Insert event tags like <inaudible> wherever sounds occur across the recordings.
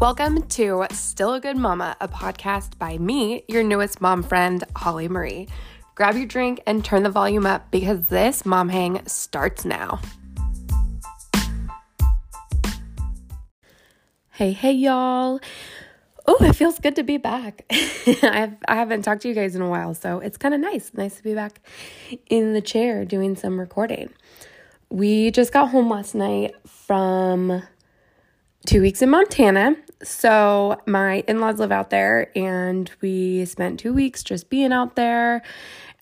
Welcome to Still a Good Mama, a podcast by me, your newest mom friend, Holly Marie. Grab your drink and turn the volume up because this mom hang starts now. Hey, hey, y'all. Oh, it feels good to be back. <laughs> I've, I haven't talked to you guys in a while, so it's kind of nice. Nice to be back in the chair doing some recording. We just got home last night from two weeks in Montana. So my in laws live out there, and we spent two weeks just being out there,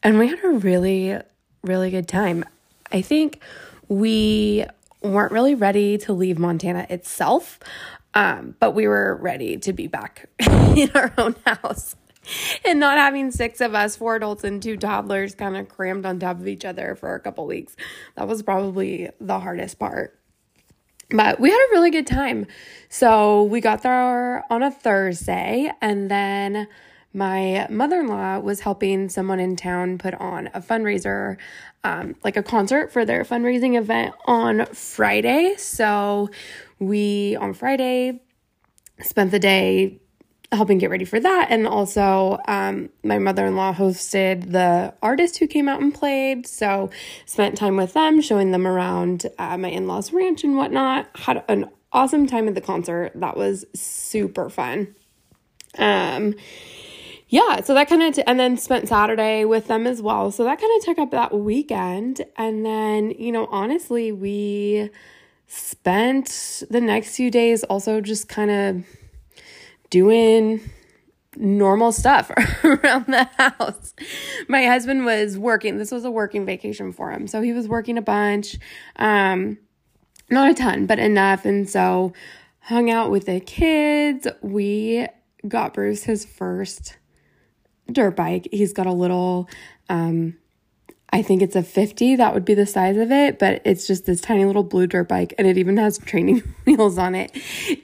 and we had a really, really good time. I think we weren't really ready to leave Montana itself, um, but we were ready to be back <laughs> in our own house and not having six of us, four adults and two toddlers, kind of crammed on top of each other for a couple weeks. That was probably the hardest part. But we had a really good time. So we got there on a Thursday, and then my mother in law was helping someone in town put on a fundraiser, um, like a concert for their fundraising event on Friday. So we, on Friday, spent the day helping get ready for that. And also, um, my mother in law hosted the artist who came out and played. So, spent time with them, showing them around uh, my in law's ranch and whatnot. Had an awesome time at the concert. That was super fun. Um, yeah, so that kind of, t- and then spent Saturday with them as well. So that kind of took up that weekend. And then, you know, honestly, we spent the next few days also just kind of doing normal stuff <laughs> around the house. My husband was working. This was a working vacation for him. So he was working a bunch. Um not a ton, but enough and so hung out with the kids. We got Bruce his first dirt bike. He's got a little um I think it's a 50, that would be the size of it, but it's just this tiny little blue dirt bike and it even has training <laughs> wheels on it.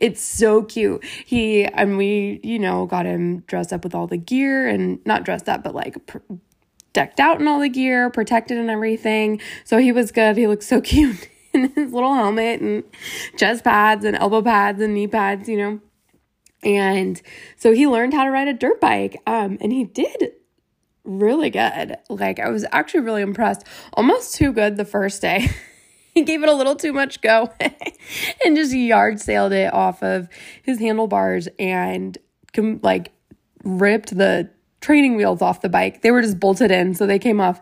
It's so cute. He, and we, you know, got him dressed up with all the gear and not dressed up, but like pr- decked out in all the gear, protected and everything. So he was good. He looked so <laughs> cute in his little helmet and chest pads and elbow pads and knee pads, you know. And so he learned how to ride a dirt bike. Um, and he did really good. Like I was actually really impressed. Almost too good the first day. <laughs> he gave it a little too much go <laughs> and just yard sailed it off of his handlebars and like ripped the training wheels off the bike. They were just bolted in, so they came off.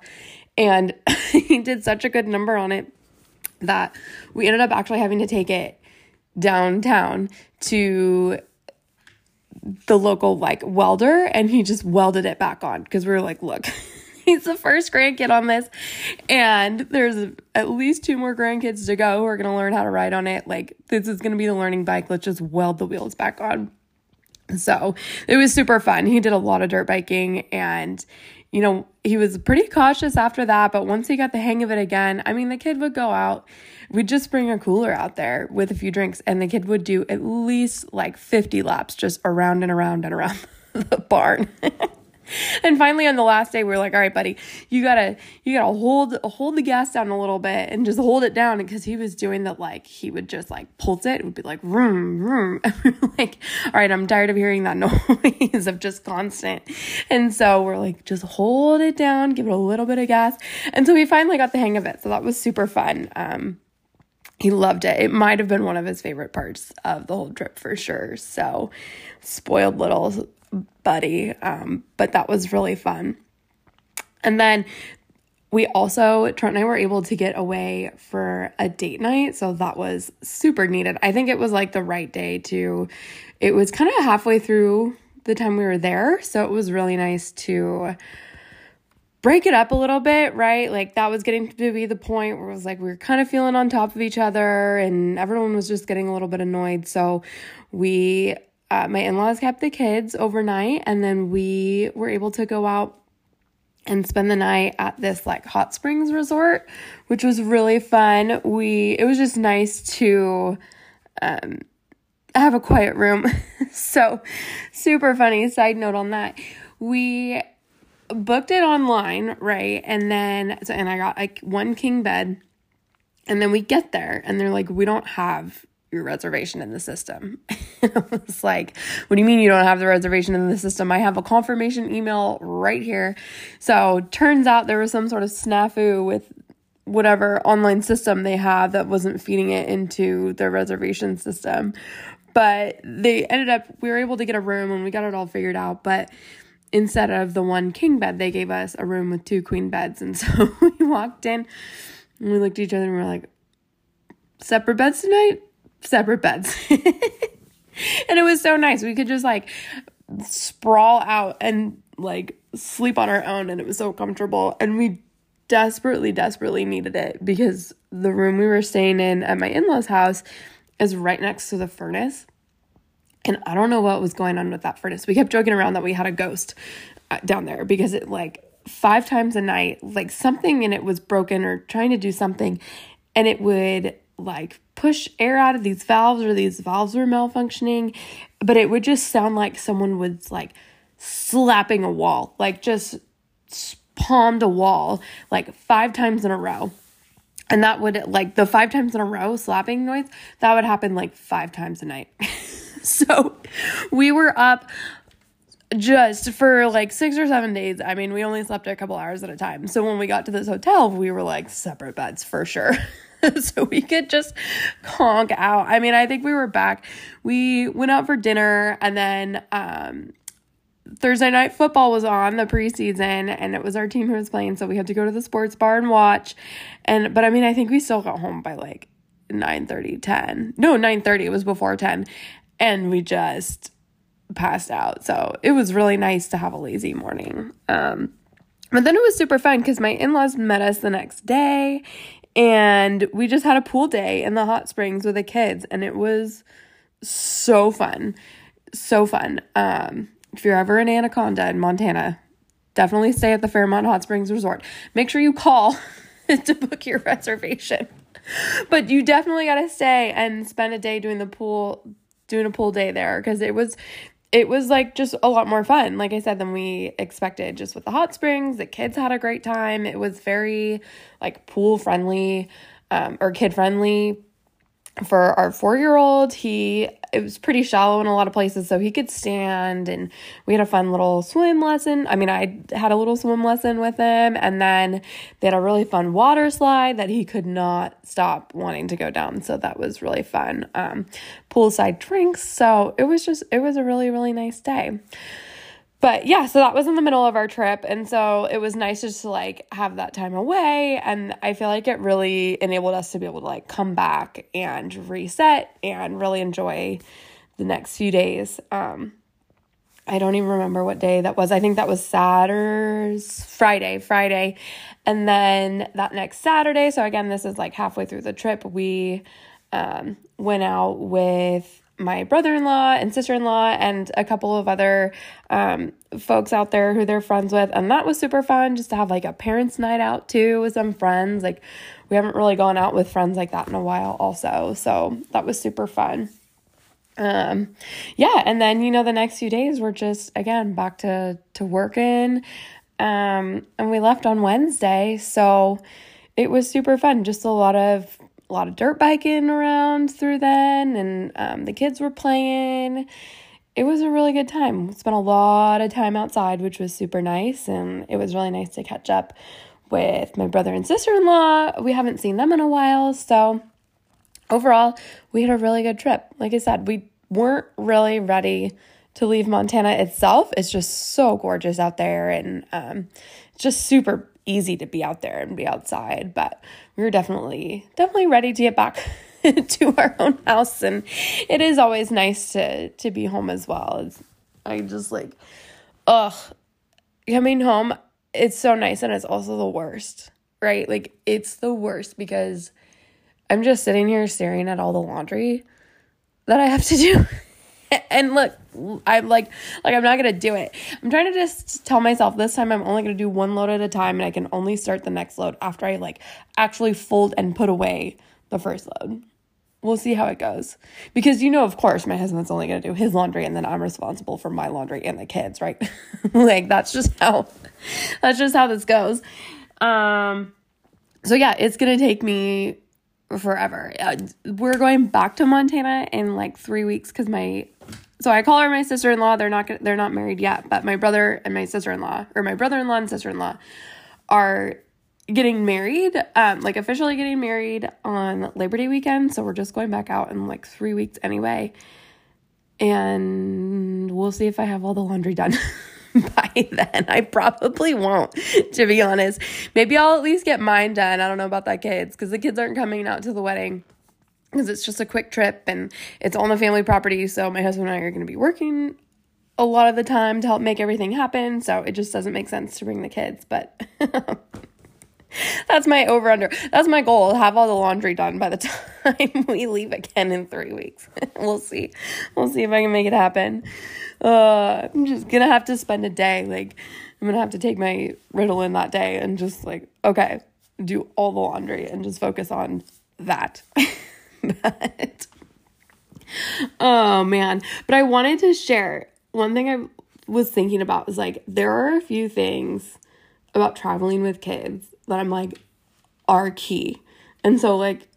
And <laughs> he did such a good number on it that we ended up actually having to take it downtown to the local like welder and he just welded it back on because we were like, look, <laughs> he's the first grandkid on this and there's at least two more grandkids to go who are going to learn how to ride on it. Like this is going to be the learning bike. Let's just weld the wheels back on. So it was super fun. He did a lot of dirt biking and you know, he was pretty cautious after that, but once he got the hang of it again, I mean, the kid would go out. We'd just bring a cooler out there with a few drinks, and the kid would do at least like 50 laps just around and around and around <laughs> the barn. <laughs> and finally on the last day we are like all right buddy you gotta you gotta hold hold the gas down a little bit and just hold it down because he was doing that like he would just like pulse it it would be like vroom vroom. <laughs> Like all right i'm tired of hearing that noise of just constant. And so we're like just hold it down give it a little bit of gas. And so we finally got the hang of it. So that was super fun. Um he loved it. It might have been one of his favorite parts of the whole trip for sure. So, spoiled little buddy. Um, but that was really fun. And then we also, Trent and I were able to get away for a date night. So that was super needed. I think it was like the right day to, it was kind of halfway through the time we were there. So it was really nice to break it up a little bit, right? Like that was getting to be the point where it was like we were kind of feeling on top of each other and everyone was just getting a little bit annoyed. So we uh, my in laws kept the kids overnight, and then we were able to go out and spend the night at this like hot springs resort, which was really fun. We it was just nice to um, have a quiet room. <laughs> so super funny. Side note on that, we booked it online, right? And then so and I got like one king bed, and then we get there, and they're like, we don't have your reservation in the system. <laughs> I was like, what do you mean you don't have the reservation in the system? I have a confirmation email right here. So turns out there was some sort of snafu with whatever online system they have that wasn't feeding it into their reservation system. But they ended up, we were able to get a room and we got it all figured out. But instead of the one king bed, they gave us a room with two queen beds. And so <laughs> we walked in and we looked at each other and we are like, separate beds tonight? Separate beds. <laughs> and it was so nice. We could just like sprawl out and like sleep on our own and it was so comfortable. And we desperately, desperately needed it because the room we were staying in at my in law's house is right next to the furnace. And I don't know what was going on with that furnace. We kept joking around that we had a ghost uh, down there because it like five times a night, like something in it was broken or trying to do something, and it would like push air out of these valves or these valves were malfunctioning, but it would just sound like someone was like slapping a wall, like just palmed a wall like five times in a row. And that would like the five times in a row slapping noise, that would happen like five times a night. <laughs> <laughs> so we were up just for like six or seven days. I mean, we only slept a couple hours at a time. So when we got to this hotel, we were like separate beds for sure. <laughs> so we could just conk out. I mean, I think we were back. We went out for dinner and then um Thursday night football was on the preseason and it was our team who was playing so we had to go to the sports bar and watch and but I mean I think we still got home by like 9 30 10 no 9 30 it was before 10 and we just passed out so it was really nice to have a lazy morning um but then it was super fun because my in-laws met us the next day and we just had a pool day in the hot springs with the kids and it was so fun so fun um if you're ever in Anaconda in Montana, definitely stay at the Fairmont Hot Springs Resort. Make sure you call <laughs> to book your reservation. But you definitely got to stay and spend a day doing the pool doing a pool day there because it was it was like just a lot more fun like i said than we expected just with the hot springs the kids had a great time it was very like pool friendly um, or kid friendly for our four year old, he it was pretty shallow in a lot of places, so he could stand and we had a fun little swim lesson. I mean, I had a little swim lesson with him, and then they had a really fun water slide that he could not stop wanting to go down. So that was really fun. Um, poolside drinks. So it was just it was a really, really nice day but yeah, so that was in the middle of our trip. And so it was nice just to like have that time away. And I feel like it really enabled us to be able to like come back and reset and really enjoy the next few days. Um, I don't even remember what day that was. I think that was Saturday, Friday, Friday. And then that next Saturday, so again, this is like halfway through the trip, we um, went out with my brother in law and sister in law and a couple of other um, folks out there who they're friends with. And that was super fun just to have like a parents' night out too with some friends. Like, we haven't really gone out with friends like that in a while, also. So that was super fun. Um, yeah, and then you know the next few days we're just again back to to working. Um, and we left on Wednesday, so it was super fun. Just a lot of a lot of dirt biking around through then, and um, the kids were playing. It was a really good time. We Spent a lot of time outside, which was super nice, and it was really nice to catch up with my brother and sister in law. We haven't seen them in a while, so overall, we had a really good trip. Like I said, we weren't really ready to leave Montana itself. It's just so gorgeous out there, and um, just super easy to be out there and be outside, but we were definitely definitely ready to get back <laughs> to our own house and it is always nice to to be home as well. It's I just like ugh coming home it's so nice and it's also the worst, right? Like it's the worst because I'm just sitting here staring at all the laundry that I have to do. <laughs> <laughs> and look, I'm like, like I'm not gonna do it. I'm trying to just tell myself this time I'm only gonna do one load at a time, and I can only start the next load after I like actually fold and put away the first load. We'll see how it goes. Because you know, of course, my husband's only gonna do his laundry, and then I'm responsible for my laundry and the kids, right? <laughs> like that's just how that's just how this goes. Um, so yeah, it's gonna take me forever. Uh, we're going back to Montana in like three weeks because my so I call her my sister in law. They're not they're not married yet, but my brother and my sister in law, or my brother in law and sister in law, are getting married, um, like officially getting married on Labor Day weekend. So we're just going back out in like three weeks anyway, and we'll see if I have all the laundry done. <laughs> by then. I probably won't, to be honest. Maybe I'll at least get mine done. I don't know about that kids because the kids aren't coming out to the wedding because it's just a quick trip and it's on the family property. So my husband and I are going to be working a lot of the time to help make everything happen. So it just doesn't make sense to bring the kids, but <laughs> that's my over under. That's my goal. Have all the laundry done by the <laughs> time we leave again in three weeks. <laughs> we'll see. We'll see if I can make it happen. Uh, I'm just gonna have to spend a day. Like, I'm gonna have to take my Ritalin that day and just like, okay, do all the laundry and just focus on that. But <laughs> oh man, but I wanted to share one thing I was thinking about was like there are a few things about traveling with kids that I'm like are key. And so like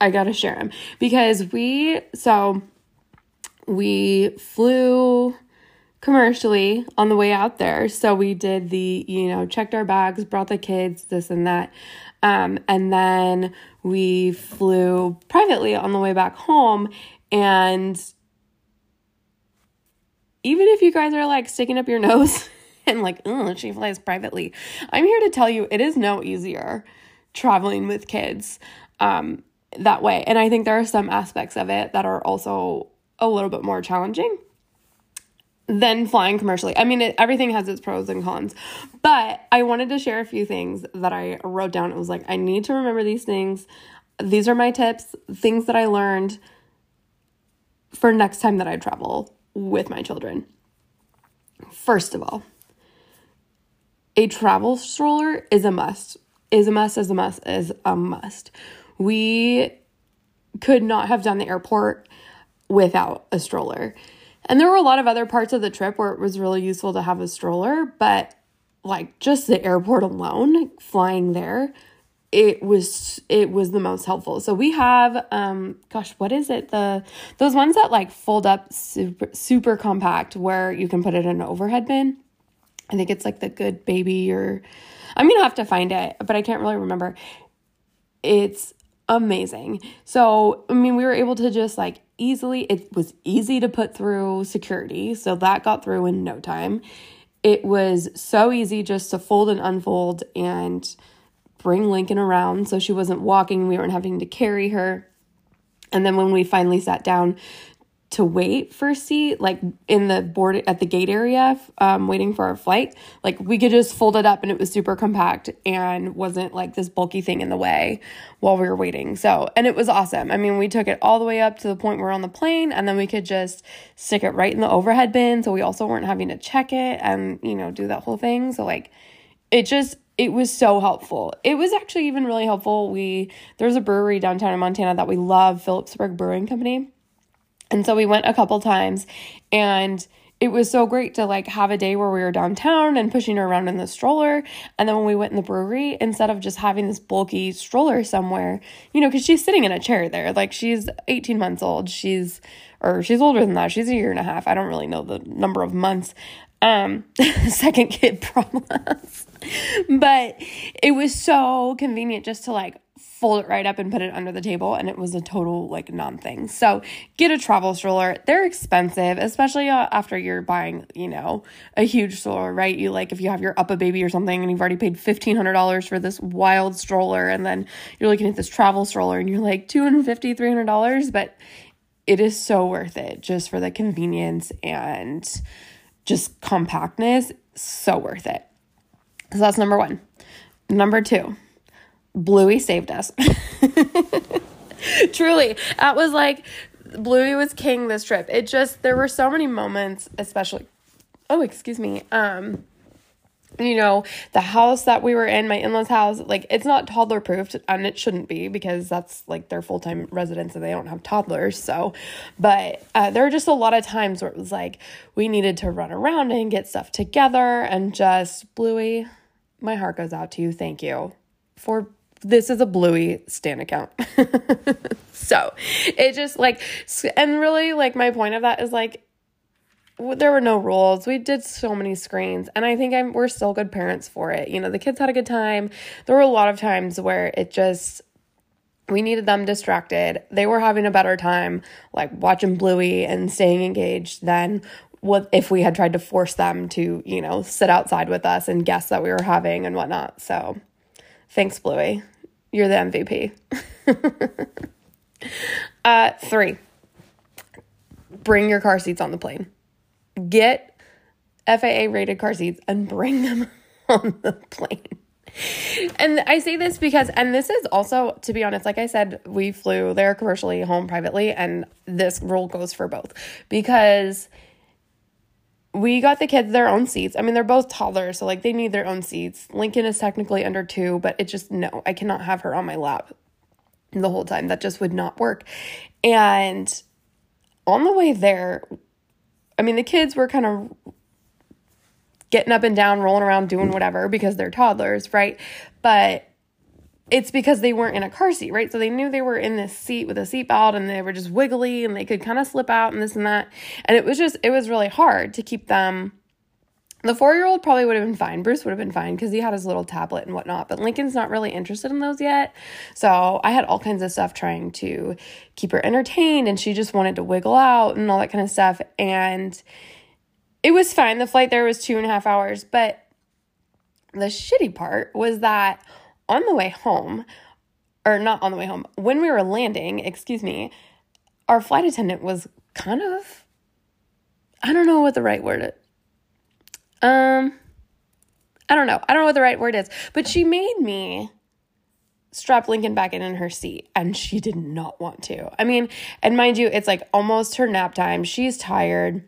I got to share them because we so we flew commercially on the way out there. So we did the, you know, checked our bags, brought the kids, this and that. Um, and then we flew privately on the way back home. And even if you guys are like sticking up your <laughs> nose and like, oh, she flies privately, I'm here to tell you it is no easier traveling with kids um, that way. And I think there are some aspects of it that are also a little bit more challenging than flying commercially. I mean, it, everything has its pros and cons, but I wanted to share a few things that I wrote down. It was like, I need to remember these things. These are my tips, things that I learned for next time that I travel with my children. First of all, a travel stroller is a must. Is a must, is a must, is a must. We could not have done the airport without a stroller and there were a lot of other parts of the trip where it was really useful to have a stroller, but like just the airport alone, flying there, it was it was the most helpful. So we have um gosh, what is it? The those ones that like fold up super super compact where you can put it in an overhead bin. I think it's like the good baby or I'm going to have to find it, but I can't really remember. It's amazing. So, I mean, we were able to just like easily, it was easy to put through security. So that got through in no time. It was so easy just to fold and unfold and bring Lincoln around so she wasn't walking. We weren't having to carry her. And then when we finally sat down to wait for a seat, like in the board at the gate area, um, waiting for our flight, like we could just fold it up and it was super compact and wasn't like this bulky thing in the way while we were waiting. So, and it was awesome. I mean, we took it all the way up to the point we we're on the plane and then we could just stick it right in the overhead bin. So we also weren't having to check it and, you know, do that whole thing. So, like, it just, it was so helpful. It was actually even really helpful. We, there's a brewery downtown in Montana that we love, Philipsburg Brewing Company and so we went a couple times and it was so great to like have a day where we were downtown and pushing her around in the stroller. And then when we went in the brewery, instead of just having this bulky stroller somewhere, you know, because she's sitting in a chair there, like she's 18 months old. She's, or she's older than that. She's a year and a half. I don't really know the number of months. Um, <laughs> second kid problems. but it was so convenient just to like fold it right up and put it under the table and it was a total like non thing. So get a travel stroller. They're expensive, especially uh, after you're buying, you know, a huge stroller, right? You like if you have your UPPAbaby or something and you've already paid $1500 for this wild stroller and then you're looking at this travel stroller and you're like $250, $300, but it is so worth it just for the convenience and just compactness, so worth it. So that's number 1. Number 2 Bluey saved us. <laughs> Truly, that was like Bluey was king this trip. It just there were so many moments, especially oh, excuse me. Um you know, the house that we were in, my in-laws house, like it's not toddler proofed and it shouldn't be because that's like their full-time residence and they don't have toddlers. So, but uh, there were just a lot of times where it was like we needed to run around and get stuff together and just Bluey, my heart goes out to you. Thank you for this is a Bluey Stan account. <laughs> so it just like, and really, like, my point of that is like, there were no rules. We did so many screens, and I think I'm we're still good parents for it. You know, the kids had a good time. There were a lot of times where it just we needed them distracted. They were having a better time like watching Bluey and staying engaged than what if we had tried to force them to, you know, sit outside with us and guess that we were having and whatnot. So thanks, Bluey. You're the MVP. <laughs> uh, three, bring your car seats on the plane. Get FAA rated car seats and bring them <laughs> on the plane. And I say this because, and this is also, to be honest, like I said, we flew there commercially, home privately, and this rule goes for both because we got the kids their own seats. I mean, they're both toddlers, so like they need their own seats. Lincoln is technically under two, but it just, no, I cannot have her on my lap the whole time. That just would not work. And on the way there, I mean, the kids were kind of getting up and down, rolling around, doing whatever because they're toddlers, right? But it's because they weren't in a car seat, right? So they knew they were in this seat with a seatbelt and they were just wiggly and they could kind of slip out and this and that. And it was just, it was really hard to keep them. The four year old probably would have been fine. Bruce would have been fine because he had his little tablet and whatnot, but Lincoln's not really interested in those yet. So I had all kinds of stuff trying to keep her entertained and she just wanted to wiggle out and all that kind of stuff. And it was fine. The flight there was two and a half hours, but the shitty part was that on the way home, or not on the way home, when we were landing, excuse me, our flight attendant was kind of, I don't know what the right word is. Um, I don't know. I don't know what the right word is, but she made me strap Lincoln back in in her seat and she did not want to. I mean, and mind you, it's like almost her nap time. She's tired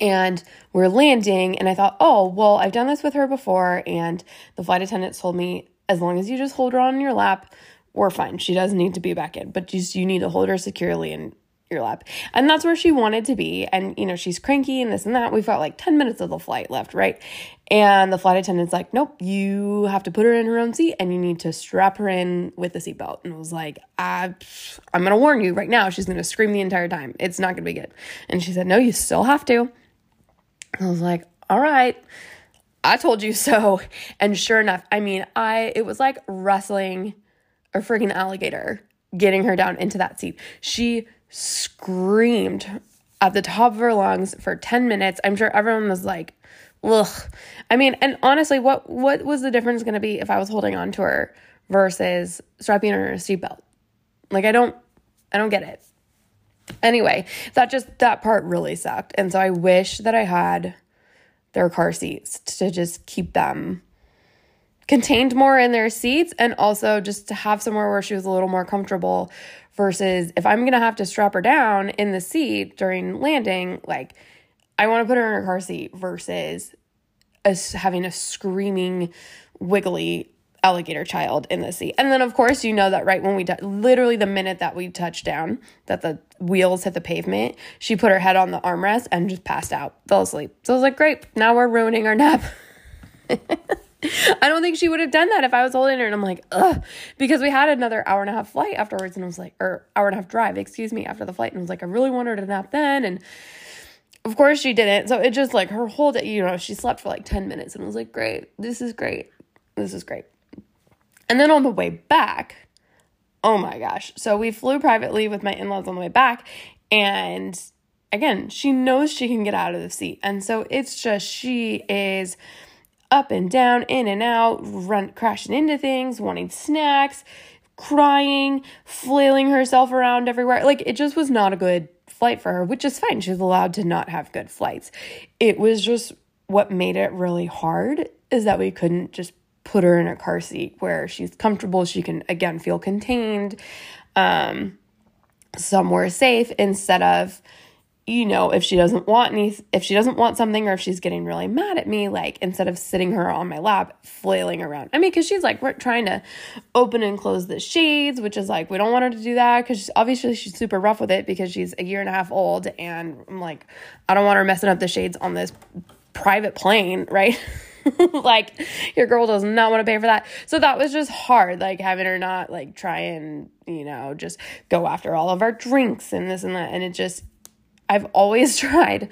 and we're landing and i thought oh well i've done this with her before and the flight attendant told me as long as you just hold her on your lap we're fine. She doesn't need to be back in but just you need to hold her securely in your lap. And that's where she wanted to be. And you know she's cranky and this and that. We've got like 10 minutes of the flight left right? And the flight attendant's like nope you have to put her in her own seat and you need to strap her in with the seatbelt. And I was like I, i'm gonna warn you right now. She's gonna scream the entire time. It's not gonna be good. And she said no you still have to. I was like, all right, I told you <laughs> so. And sure enough, I mean, I it was like wrestling a freaking alligator getting her down into that seat. She screamed at the top of her lungs for 10 minutes. I'm sure everyone was like, ugh. I mean, and honestly, what what was the difference gonna be if I was holding on to her versus strapping her in a seatbelt? Like I don't I don't get it. Anyway, that just that part really sucked. And so I wish that I had their car seats to just keep them contained more in their seats and also just to have somewhere where she was a little more comfortable versus if I'm going to have to strap her down in the seat during landing, like I want to put her in her car seat versus us having a screaming wiggly alligator child in the seat. And then, of course, you know that right when we, literally the minute that we touched down, that the wheels hit the pavement, she put her head on the armrest and just passed out, fell asleep. So I was like, great, now we're ruining our nap. <laughs> I don't think she would have done that if I was holding her. And I'm like, ugh, because we had another hour and a half flight afterwards. And I was like, or hour and a half drive, excuse me, after the flight. And I was like, I really want her to nap then. And of course she didn't. So it just like her whole day, you know, she slept for like 10 minutes and I was like, great, this is great. This is great. And then on the way back, oh my gosh. So we flew privately with my in laws on the way back. And again, she knows she can get out of the seat. And so it's just, she is up and down, in and out, run, crashing into things, wanting snacks, crying, flailing herself around everywhere. Like it just was not a good flight for her, which is fine. She's allowed to not have good flights. It was just what made it really hard is that we couldn't just put her in a car seat where she's comfortable, she can again feel contained, um, somewhere safe instead of you know if she doesn't want any if she doesn't want something or if she's getting really mad at me like instead of sitting her on my lap flailing around. I mean because she's like we're trying to open and close the shades which is like we don't want her to do that because obviously she's super rough with it because she's a year and a half old and i'm like i don't want her messing up the shades on this private plane right <laughs> <laughs> like your girl does not want to pay for that. So that was just hard, like having her not like try and, you know, just go after all of our drinks and this and that. And it just, I've always <laughs> tried.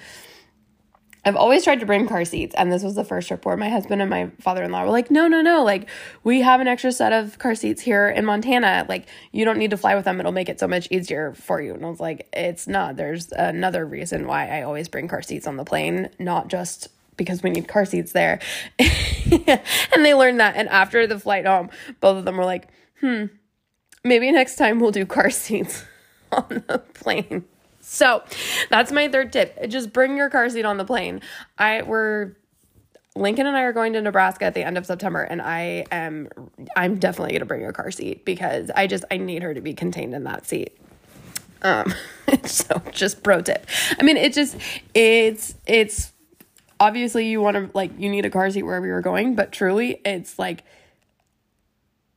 I've always tried to bring car seats, and this was the first trip where my husband and my father in law were like, No, no, no, like, we have an extra set of car seats here in Montana. Like, you don't need to fly with them. It'll make it so much easier for you. And I was like, It's not. There's another reason why I always bring car seats on the plane, not just because we need car seats there. <laughs> and they learned that. And after the flight home, both of them were like, hmm, maybe next time we'll do car <laughs> seats on the plane. So that's my third tip. Just bring your car seat on the plane. I we're Lincoln and I are going to Nebraska at the end of September and I am I'm definitely going to bring a car seat because I just I need her to be contained in that seat. Um <laughs> so just pro tip. I mean it just it's it's obviously you want to like you need a car seat wherever you're going, but truly it's like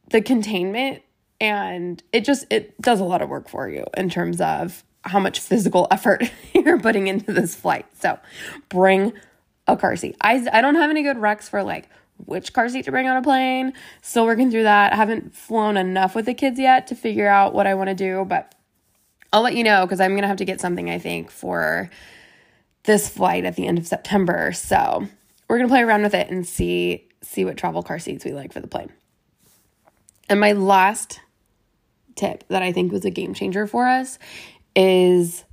the containment and it just it does a lot of work for you in terms of how much physical <laughs> effort you're putting into this flight. So, bring a car seat. I I don't have any good recs for like which car seat to bring on a plane. Still working through that. I haven't flown enough with the kids yet to figure out what I want to do, but I'll let you know because I'm to have to get something I think for this flight at the end of September. So we're gonna play around with it and see see what travel car seats we like for the plane. And my last tip that I think was a game changer for us is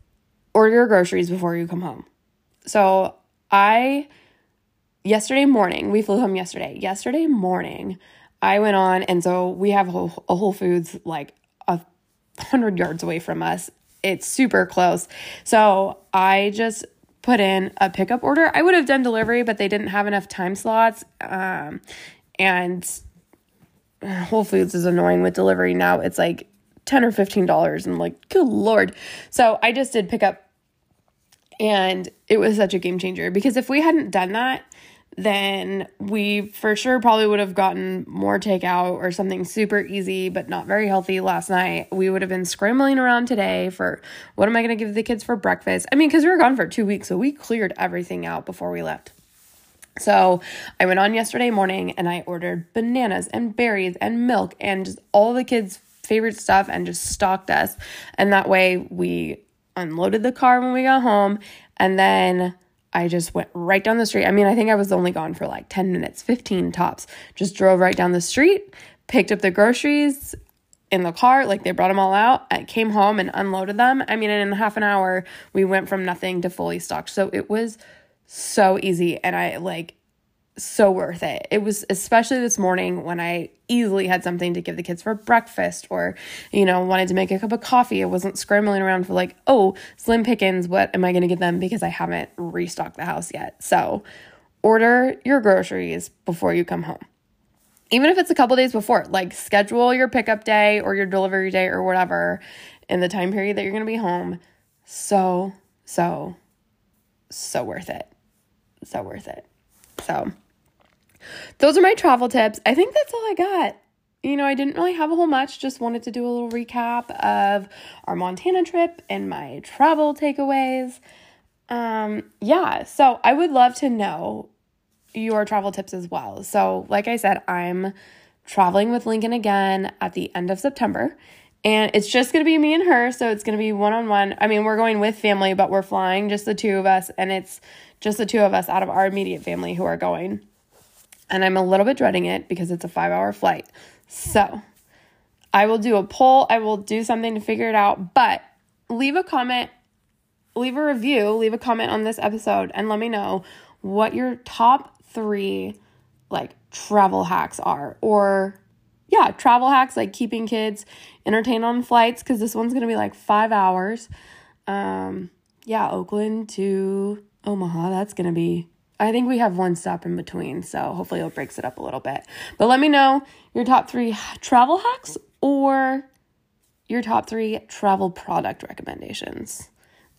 order your groceries before you come home. So I yesterday morning, we flew home yesterday. Yesterday morning, I went on and so we have a Whole, a Whole Foods like a hundred yards away from us. It's super close. So I just put in a pickup order. I would have done delivery, but they didn't have enough time slots. Um, and Whole Foods is annoying with delivery now. It's like 10 or 15 dollars and I'm like good lord so i just did pickup and it was such a game changer because if we hadn't done that then we for sure probably would have gotten more takeout or something super easy but not very healthy last night. We would have been scrambling around today for what am I going to give the kids for breakfast? I mean, because we were gone for two weeks, so we cleared everything out before we left. So I went on yesterday morning and I ordered bananas and berries and milk and just all the kids' favorite stuff and just stocked us. And that way we unloaded the car when we got home and then I just went right down the street. I mean, I think I was only gone for like 10 minutes, 15 tops. Just drove right down the street, picked up the groceries in the car, like they brought them all out. I came home and unloaded them. I mean, in half an hour, we went from nothing to fully stocked. So it was so easy. And I like, so worth it. It was especially this morning when I easily had something to give the kids for breakfast or, you know, wanted to make a cup of coffee. I wasn't scrambling around for like, oh, slim pickings, what am I going to get them because I haven't restocked the house yet. So, order your groceries before you come home. Even if it's a couple days before, like schedule your pickup day or your delivery day or whatever in the time period that you're going to be home. So, so, so worth it. So worth it. So, those are my travel tips. I think that's all I got. You know, I didn't really have a whole much, just wanted to do a little recap of our Montana trip and my travel takeaways. Um, yeah, so I would love to know your travel tips as well. So, like I said, I'm traveling with Lincoln again at the end of September. And it's just going to be me and her. So it's going to be one on one. I mean, we're going with family, but we're flying just the two of us. And it's just the two of us out of our immediate family who are going and I'm a little bit dreading it because it's a five hour flight. So I will do a poll, I will do something to figure it out, but leave a comment, leave a review, leave a comment on this episode, and let me know what your top three like travel hacks are or yeah, travel hacks like keeping kids entertained on flights because this one's gonna be like five hours. Um, yeah, Oakland to Omaha, that's gonna be I think we have one stop in between, so hopefully it breaks it up a little bit. But let me know your top three travel hacks or your top three travel product recommendations.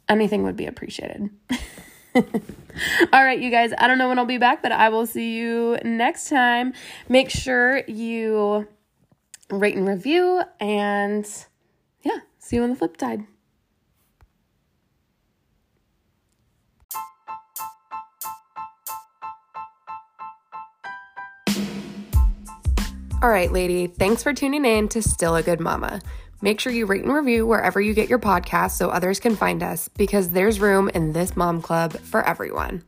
Anything would be appreciated. <laughs> All right, you guys, I don't know when I'll be back, but I will see you next time. Make sure you rate and review, and yeah, see you on the flip side. All right, lady, thanks for tuning in to Still a Good Mama. Make sure you rate and review wherever you get your podcast so others can find us because there's room in this mom club for everyone.